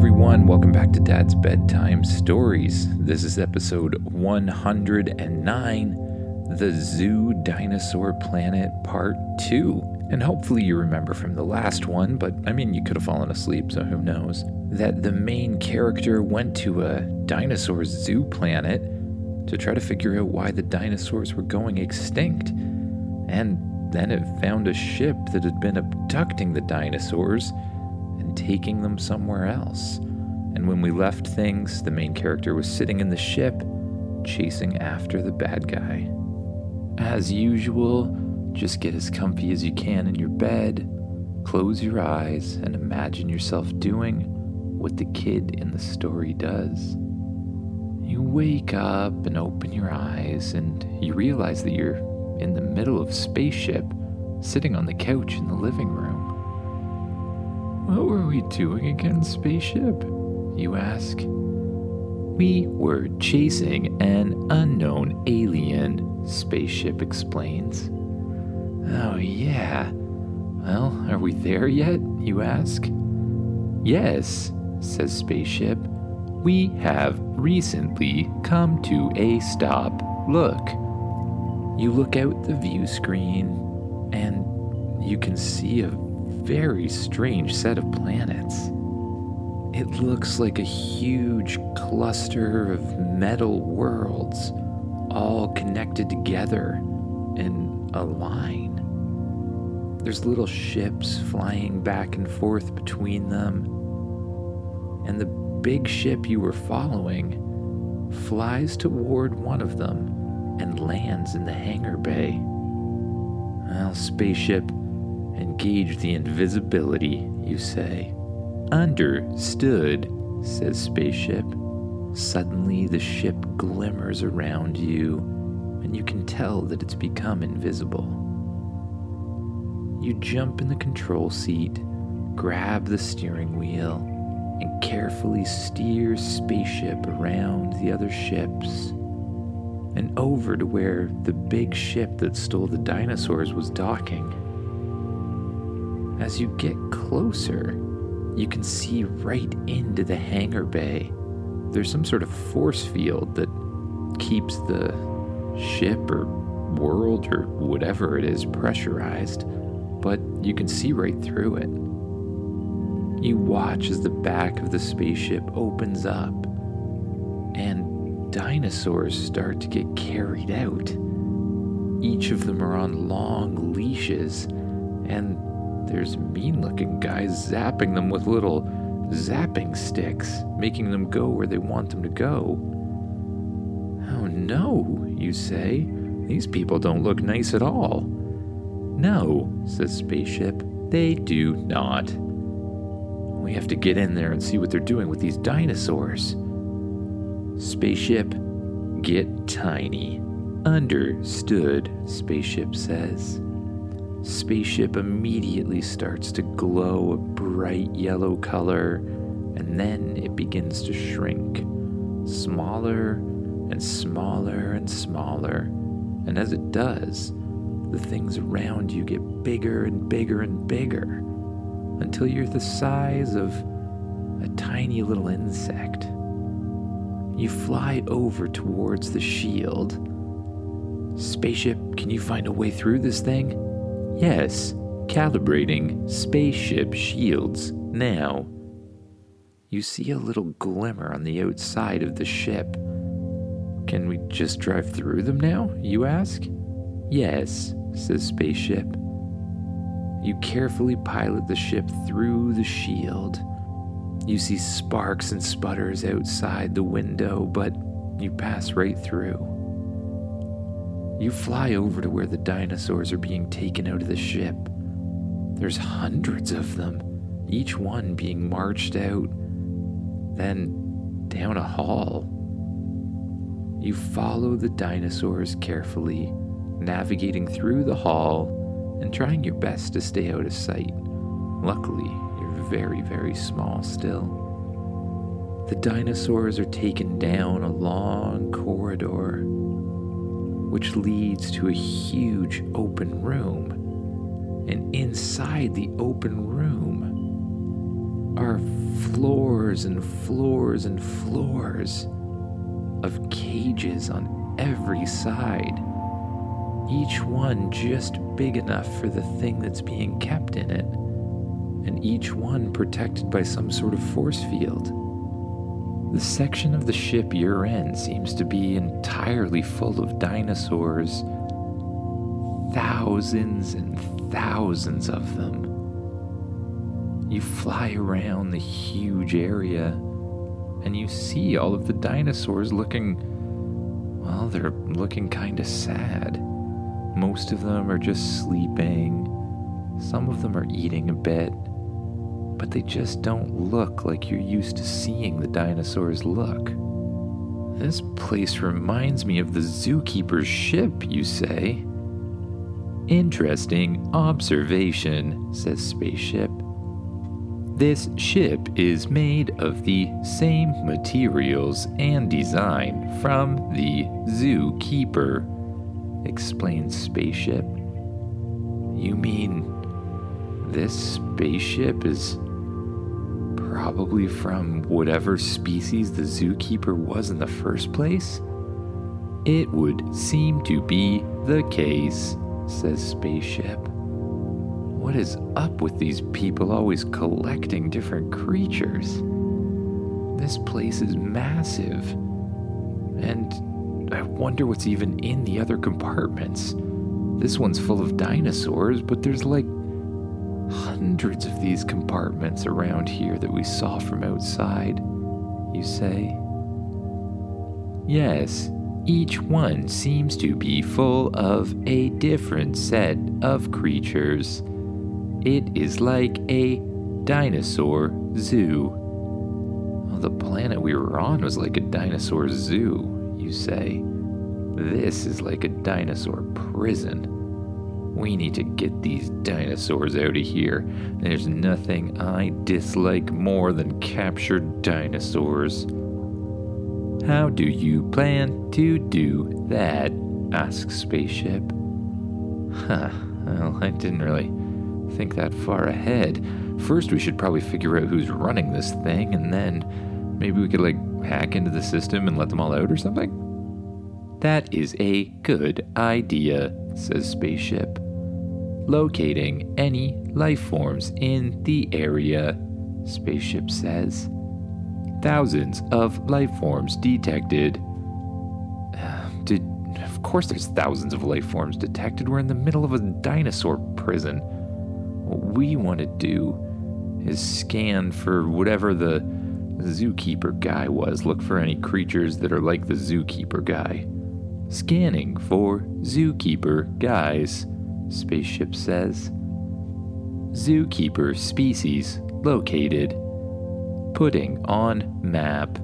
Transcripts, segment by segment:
everyone. Welcome back to Dad's Bedtime Stories. This is episode 109 The Zoo Dinosaur Planet Part 2. And hopefully you remember from the last one, but I mean, you could have fallen asleep, so who knows, that the main character went to a dinosaur zoo planet to try to figure out why the dinosaurs were going extinct. And then it found a ship that had been abducting the dinosaurs and taking them somewhere else. And when we left things, the main character was sitting in the ship, chasing after the bad guy. As usual, just get as comfy as you can in your bed, close your eyes, and imagine yourself doing what the kid in the story does. You wake up and open your eyes, and you realize that you're in the middle of spaceship, sitting on the couch in the living room. What were we doing again, spaceship? You ask. We were chasing an unknown alien, spaceship explains. Oh, yeah. Well, are we there yet? You ask. Yes, says Spaceship. We have recently come to a stop. Look. You look out the view screen and you can see a very strange set of planets. It looks like a huge cluster of metal worlds, all connected together in a line. There's little ships flying back and forth between them, and the big ship you were following flies toward one of them and lands in the hangar bay. Well, spaceship, engage the invisibility, you say. Understood, says Spaceship. Suddenly, the ship glimmers around you, and you can tell that it's become invisible. You jump in the control seat, grab the steering wheel, and carefully steer Spaceship around the other ships and over to where the big ship that stole the dinosaurs was docking. As you get closer, you can see right into the hangar bay. There's some sort of force field that keeps the ship or world or whatever it is pressurized, but you can see right through it. You watch as the back of the spaceship opens up and dinosaurs start to get carried out. Each of them are on long leashes, and there's mean looking guys zapping them with little zapping sticks, making them go where they want them to go. Oh no, you say. These people don't look nice at all. No, says Spaceship, they do not. We have to get in there and see what they're doing with these dinosaurs. Spaceship, get tiny. Understood, Spaceship says. Spaceship immediately starts to glow a bright yellow color, and then it begins to shrink. Smaller and smaller and smaller. And as it does, the things around you get bigger and bigger and bigger until you're the size of a tiny little insect. You fly over towards the shield. Spaceship, can you find a way through this thing? Yes, calibrating spaceship shields now. You see a little glimmer on the outside of the ship. Can we just drive through them now? You ask. Yes, says Spaceship. You carefully pilot the ship through the shield. You see sparks and sputters outside the window, but you pass right through. You fly over to where the dinosaurs are being taken out of the ship. There's hundreds of them, each one being marched out, then down a hall. You follow the dinosaurs carefully, navigating through the hall and trying your best to stay out of sight. Luckily, you're very, very small still. The dinosaurs are taken down a long corridor which leads to a huge open room. And inside the open room, are floors and floors and floors of cages on every side, each one just big enough for the thing that's being kept in it, and each one protected by some sort of force field. The section of the ship you're in seems to be entirely full of dinosaurs. Thousands and thousands of them. You fly around the huge area and you see all of the dinosaurs looking, well, they're looking kind of sad. Most of them are just sleeping, some of them are eating a bit, but they just don't look like you're used to seeing the dinosaurs look. This place reminds me of the zookeeper's ship, you say. Interesting observation, says Spaceship. This ship is made of the same materials and design from the Zookeeper, explains Spaceship. You mean this spaceship is probably from whatever species the zookeeper was in the first place? It would seem to be the case, says Spaceship. What is up with these people always collecting different creatures? This place is massive. And I wonder what's even in the other compartments. This one's full of dinosaurs, but there's like hundreds of these compartments around here that we saw from outside, you say? Yes, each one seems to be full of a different set of creatures. It is like a dinosaur zoo. Well, the planet we were on was like a dinosaur zoo, you say. This is like a dinosaur prison. We need to get these dinosaurs out of here. There's nothing I dislike more than captured dinosaurs. How do you plan to do that? asks Spaceship. Huh, well, I didn't really think that far ahead. First, we should probably figure out who's running this thing, and then maybe we could, like, hack into the system and let them all out or something? That is a good idea, says Spaceship. Locating any life forms in the area, Spaceship says. Thousands of life forms detected. Did, of course, there's thousands of life forms detected. We're in the middle of a dinosaur prison. What we want to do is scan for whatever the zookeeper guy was. Look for any creatures that are like the zookeeper guy. Scanning for zookeeper guys, spaceship says. Zookeeper species located. Putting on map.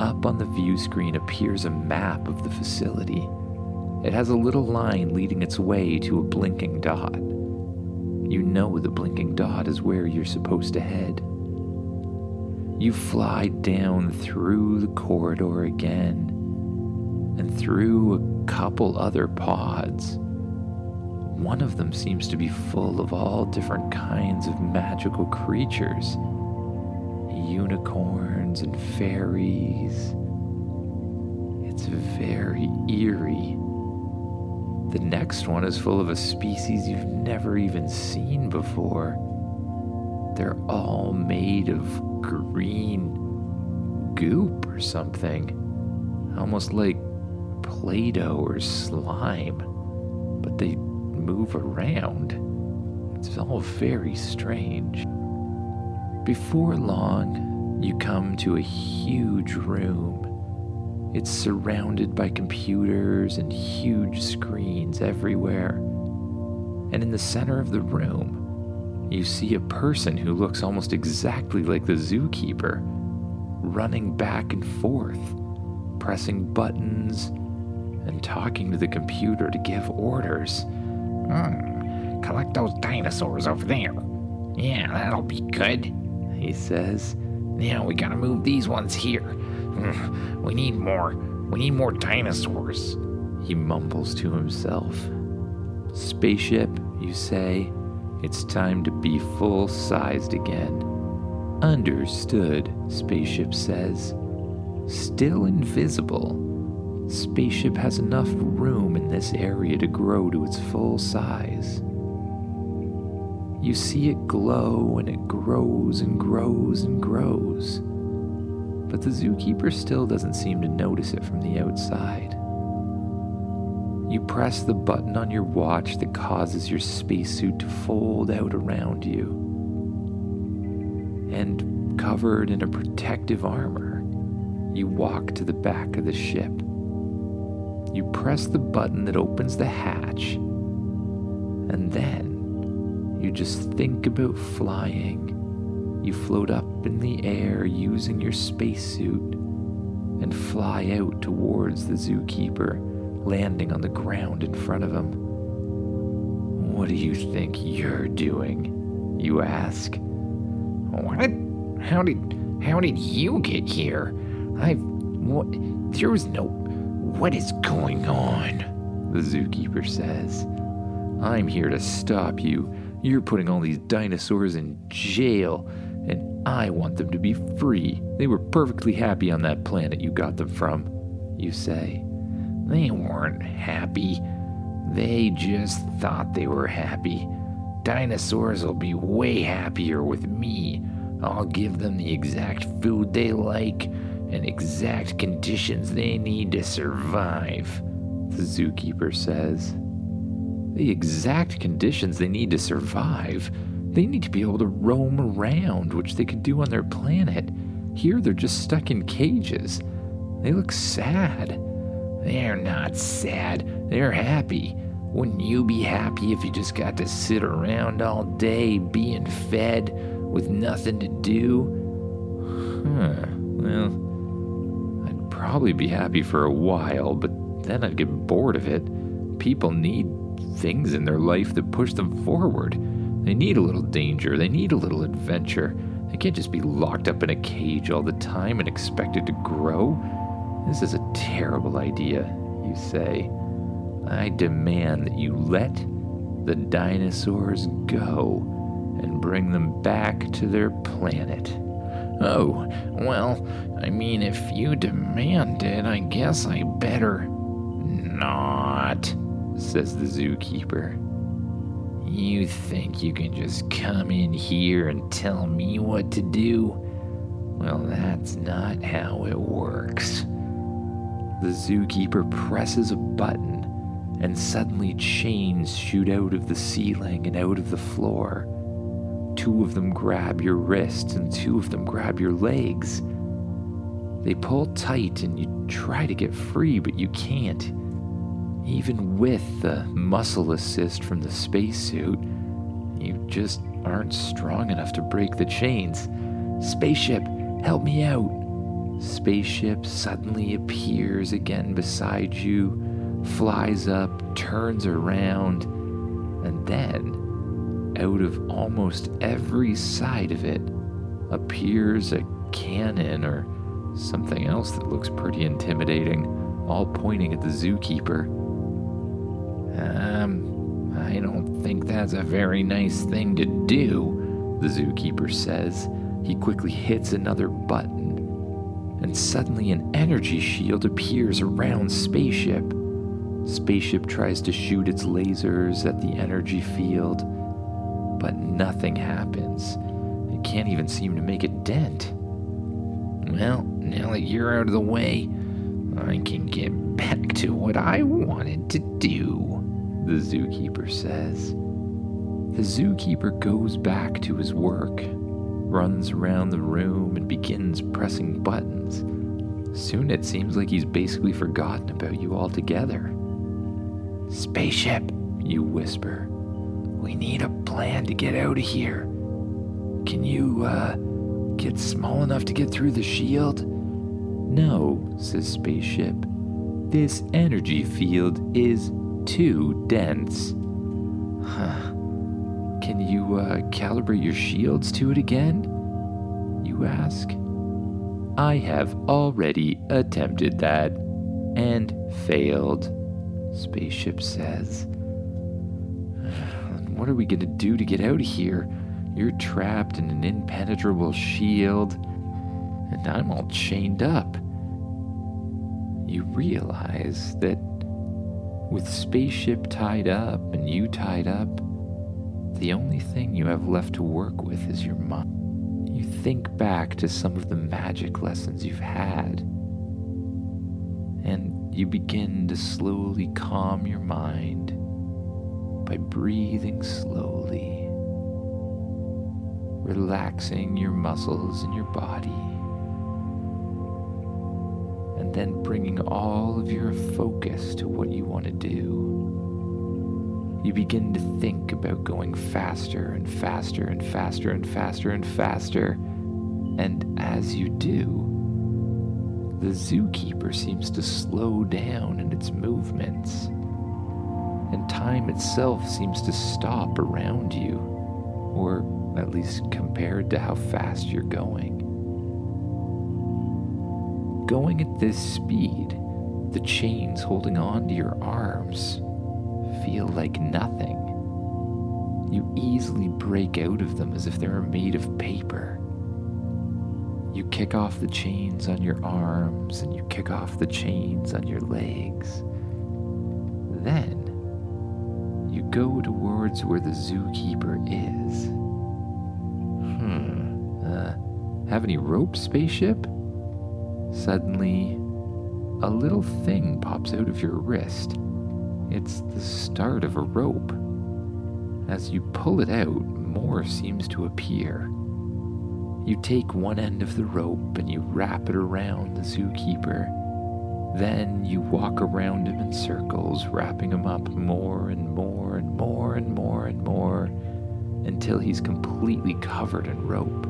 Up on the view screen appears a map of the facility. It has a little line leading its way to a blinking dot. You know the blinking dot is where you're supposed to head. You fly down through the corridor again and through a couple other pods. One of them seems to be full of all different kinds of magical creatures unicorns and fairies. It's very eerie. The next one is full of a species you've never even seen before. They're all made of green goop or something. Almost like Play Doh or slime. But they move around. It's all very strange. Before long, you come to a huge room it's surrounded by computers and huge screens everywhere. And in the center of the room, you see a person who looks almost exactly like the zookeeper, running back and forth, pressing buttons, and talking to the computer to give orders. Hmm, collect those dinosaurs over there. Yeah, that'll be good, he says. Now we gotta move these ones here. We need more. We need more dinosaurs. He mumbles to himself. Spaceship, you say? It's time to be full sized again. Understood, Spaceship says. Still invisible, Spaceship has enough room in this area to grow to its full size. You see it glow and it grows and grows and grows. But the zookeeper still doesn't seem to notice it from the outside. You press the button on your watch that causes your spacesuit to fold out around you. And covered in a protective armor, you walk to the back of the ship. You press the button that opens the hatch, and then you just think about flying. You float up in the air using your spacesuit and fly out towards the zookeeper, landing on the ground in front of him. What do you think you're doing? You ask. What? How did how did you get here? I've what there was no what is going on? The zookeeper says. I'm here to stop you you're putting all these dinosaurs in jail, and I want them to be free. They were perfectly happy on that planet you got them from, you say. They weren't happy. They just thought they were happy. Dinosaurs will be way happier with me. I'll give them the exact food they like and exact conditions they need to survive, the zookeeper says the exact conditions they need to survive. They need to be able to roam around, which they could do on their planet. Here they're just stuck in cages. They look sad. They're not sad, they're happy. Wouldn't you be happy if you just got to sit around all day being fed with nothing to do? Huh. Well, probably be happy for a while, but then I'd get bored of it. People need things in their life that push them forward. They need a little danger, they need a little adventure. They can't just be locked up in a cage all the time and expected to grow. This is a terrible idea, you say. I demand that you let the dinosaurs go and bring them back to their planet. Oh, well, I mean, if you demand it, I guess I better not says the zookeeper. You think you can just come in here and tell me what to do? Well, that's not how it works. The zookeeper presses a button, and suddenly chains shoot out of the ceiling and out of the floor. Two of them grab your wrists, and two of them grab your legs. They pull tight, and you try to get free, but you can't. Even with the muscle assist from the spacesuit, you just aren't strong enough to break the chains. Spaceship, help me out. Spaceship suddenly appears again beside you, flies up, turns around, and then, out of almost every side of it, appears a cannon or something else that looks pretty intimidating, all pointing at the zookeeper. Um, I don't think that's a very nice thing to do, the zookeeper says. He quickly hits another button, and suddenly an energy shield appears around Spaceship. Spaceship tries to shoot its lasers at the energy field, but nothing happens. It can't even seem to make a dent. Well, now that you're out of the way, I can get back to what I wanted to do the zookeeper says. The zookeeper goes back to his work, runs around the room, and begins pressing buttons. Soon it seems like he's basically forgotten about you altogether. Spaceship, you whisper. We need a plan to get out of here. Can you, uh, get small enough to get through the shield? No, says Spaceship. This energy field is too dense. Huh. Can you uh, calibrate your shields to it again? You ask. I have already attempted that and failed, Spaceship says. What are we going to do to get out of here? You're trapped in an impenetrable shield, and I'm all chained up. You realize that with spaceship tied up and you tied up, the only thing you have left to work with is your mind. You think back to some of the magic lessons you've had, and you begin to slowly calm your mind by breathing slowly, relaxing your muscles in your body, and then bringing all of your focus to what you want to do. You begin to think about going faster and faster and faster and faster and faster. And as you do, the zookeeper seems to slow down in its movements. And time itself seems to stop around you, or at least compared to how fast you're going. Going at this speed, the chains holding on to your arms feel like nothing. You easily break out of them as if they were made of paper. You kick off the chains on your arms and you kick off the chains on your legs. Then go towards where the zookeeper is. Hmm. Uh, have any rope, spaceship? Suddenly, a little thing pops out of your wrist. It's the start of a rope. As you pull it out, more seems to appear. You take one end of the rope and you wrap it around the zookeeper. Then you walk around him in circles, wrapping him up more and more and more and more and more until he's completely covered in rope.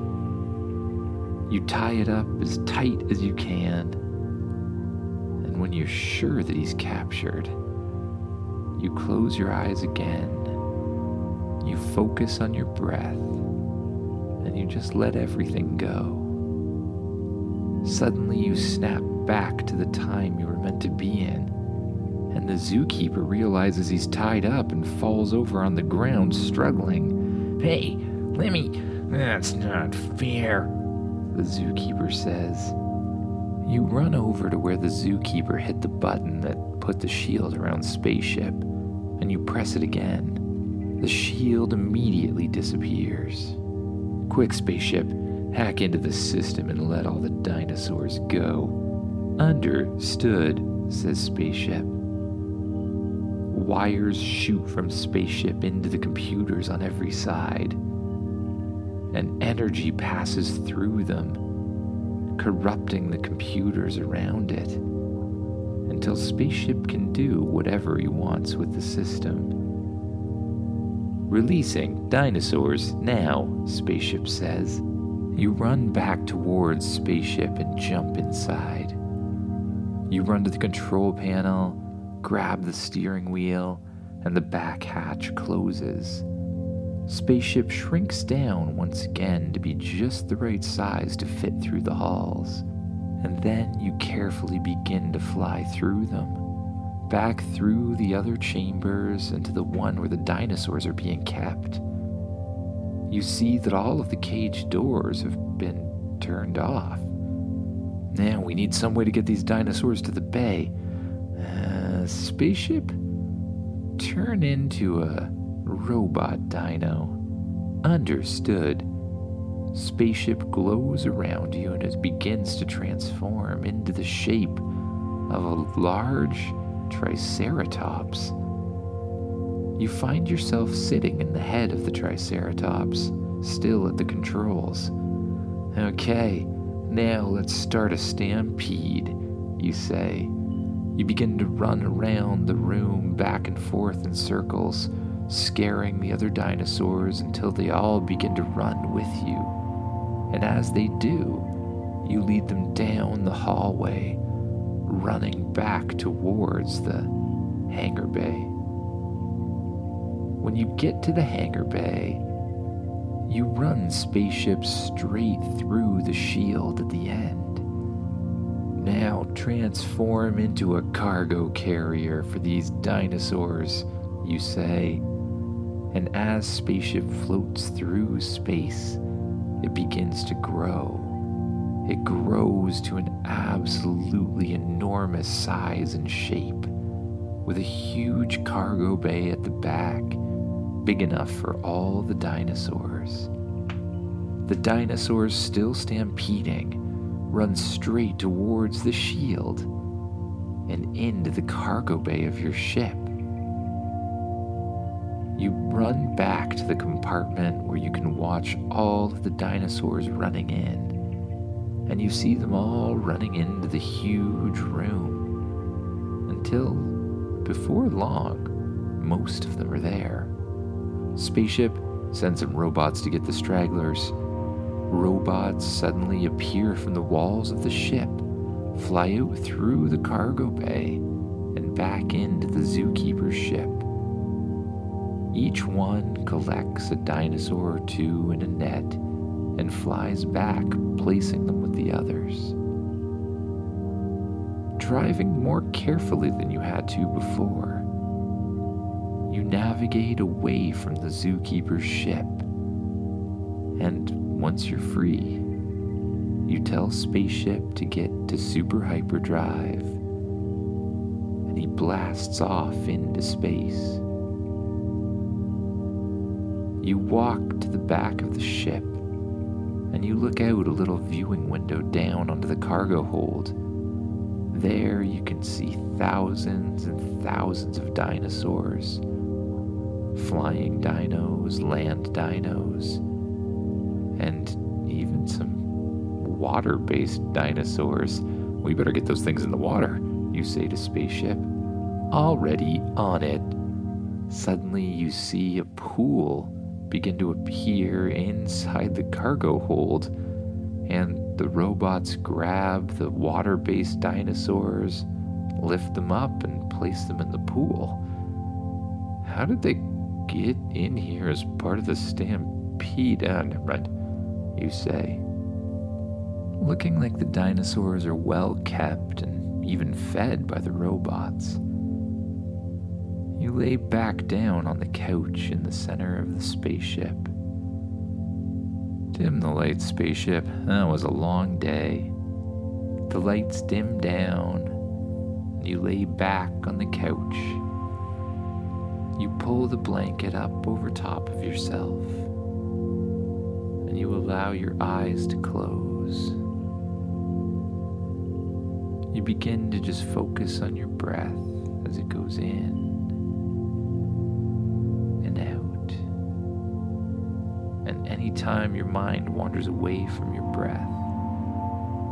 You tie it up as tight as you can, and when you're sure that he's captured, you close your eyes again, you focus on your breath, and you just let everything go. Suddenly, you snap back to the time you were meant to be in, and the zookeeper realizes he's tied up and falls over on the ground, struggling. Hey, let me. That's not fair, the zookeeper says. You run over to where the zookeeper hit the button that put the shield around Spaceship and you press it again, the shield immediately disappears. Quick, spaceship, hack into the system and let all the dinosaurs go. Understood, says spaceship. Wires shoot from spaceship into the computers on every side, and energy passes through them, corrupting the computers around it until Spaceship can do whatever he wants with the system. Releasing dinosaurs now, Spaceship says. You run back towards Spaceship and jump inside. You run to the control panel, grab the steering wheel, and the back hatch closes. Spaceship shrinks down once again to be just the right size to fit through the halls and then you carefully begin to fly through them, back through the other chambers and to the one where the dinosaurs are being kept. You see that all of the cage doors have been turned off. Now we need some way to get these dinosaurs to the bay. Uh, spaceship? Turn into a robot dino. Understood spaceship glows around you and it begins to transform into the shape of a large triceratops. You find yourself sitting in the head of the triceratops, still at the controls. Okay, now let's start a stampede, you say. You begin to run around the room back and forth in circles, scaring the other dinosaurs until they all begin to run with you and as they do, you lead them down the hallway, running back towards the hangar bay. When you get to the hangar bay, you run spaceship straight through the shield at the end. Now transform into a cargo carrier for these dinosaurs, you say, And as spaceship floats through space, it begins to grow. It grows to an absolutely enormous size and shape, with a huge cargo bay at the back, big enough for all the dinosaurs. The dinosaurs still stampeding, run straight towards the shield and into the cargo bay of your ship. You run back to the compartment where you can watch all of the dinosaurs running in, and you see them all running into the huge room until, before long, most of them are there. Spaceship sends some robots to get the stragglers. Robots suddenly appear from the walls of the ship, fly out through the cargo bay, and back into the zookeeper's ship. Each one collects a dinosaur or two in a net and flies back, placing them with the others. Driving more carefully than you had to before, navigate away from the zookeeper's ship. And once you're free, you tell Spaceship to get to super hyperdrive, and he blasts off into space. You walk to the back of the ship and you look out a little viewing window down onto the cargo hold. There you can see thousands and thousands of dinosaurs flying dinos, land dinos, and even some water based dinosaurs. We better get those things in the water, you say to Spaceship. Already on it. Suddenly you see a pool begin to appear inside the cargo hold, and the robots grab the water based dinosaurs, lift them up, and place them in the pool. How did they get in here as part of the stampede? Ah, mind, you say. Looking like the dinosaurs are well kept and even fed by the robots. You lay back down on the couch in the center of the spaceship. Dim the lights, spaceship. That was a long day. The lights dim down, you lay back on the couch. You pull the blanket up over top of yourself, and you allow your eyes to close. You begin to just focus on your breath as it goes in and out. And any time your mind wanders away from your breath,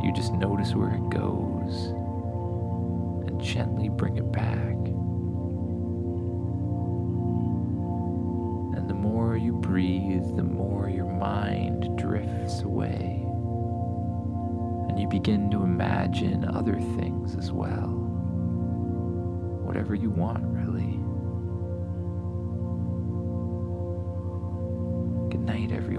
you just notice where it goes and gently bring it back. You breathe, the more your mind drifts away. And you begin to imagine other things as well. Whatever you want, really. Good night, everyone.